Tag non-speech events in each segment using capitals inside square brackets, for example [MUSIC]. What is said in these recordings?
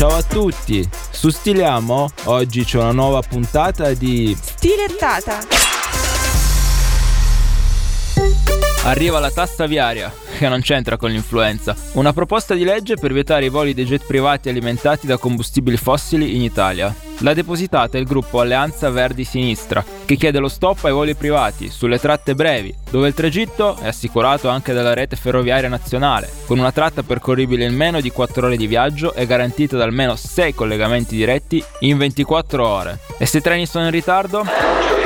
Ciao a tutti, su Stiliamo oggi c'è una nuova puntata di Stilettata. Arriva la tassa viaria, che non c'entra con l'influenza. Una proposta di legge per vietare i voli dei jet privati alimentati da combustibili fossili in Italia. L'ha depositata il gruppo Alleanza Verdi Sinistra, che chiede lo stop ai voli privati sulle tratte brevi, dove il tragitto è assicurato anche dalla rete ferroviaria nazionale, con una tratta percorribile in meno di 4 ore di viaggio e garantita da almeno 6 collegamenti diretti in 24 ore. E se i treni sono in ritardo?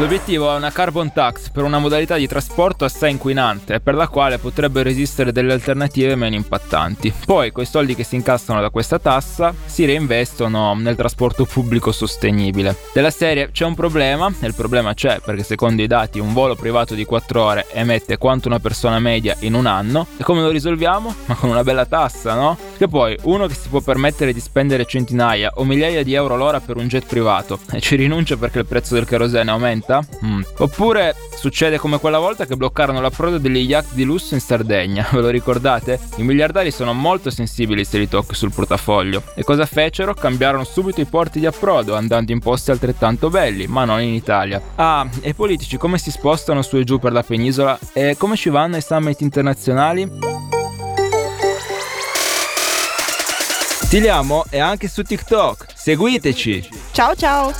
L'obiettivo è una carbon tax per una modalità di trasporto assai inquinante e per la quale potrebbero esistere delle alternative meno impattanti. Poi, quei soldi che si incassano da questa tassa si reinvestono nel trasporto pubblico sostenibile. Della serie c'è un problema, e il problema c'è perché secondo i dati un volo privato di 4 ore emette quanto una persona media in un anno. E come lo risolviamo? Ma con una bella tassa, no? Che poi uno che si può permettere di spendere centinaia o migliaia di euro l'ora per un jet privato e ci rinuncia perché il prezzo del kerosene aumenta? Mm. Oppure succede come quella volta che bloccarono l'approdo degli yacht di lusso in Sardegna, [LAUGHS] ve lo ricordate? I miliardari sono molto sensibili se li tocchi sul portafoglio. E cosa fecero? Cambiarono subito i porti di approdo, andando in posti altrettanto belli, ma non in Italia. Ah, e i politici come si spostano su e giù per la penisola? E come ci vanno ai summit internazionali? Tiliamo è anche su TikTok. Seguiteci. Ciao ciao.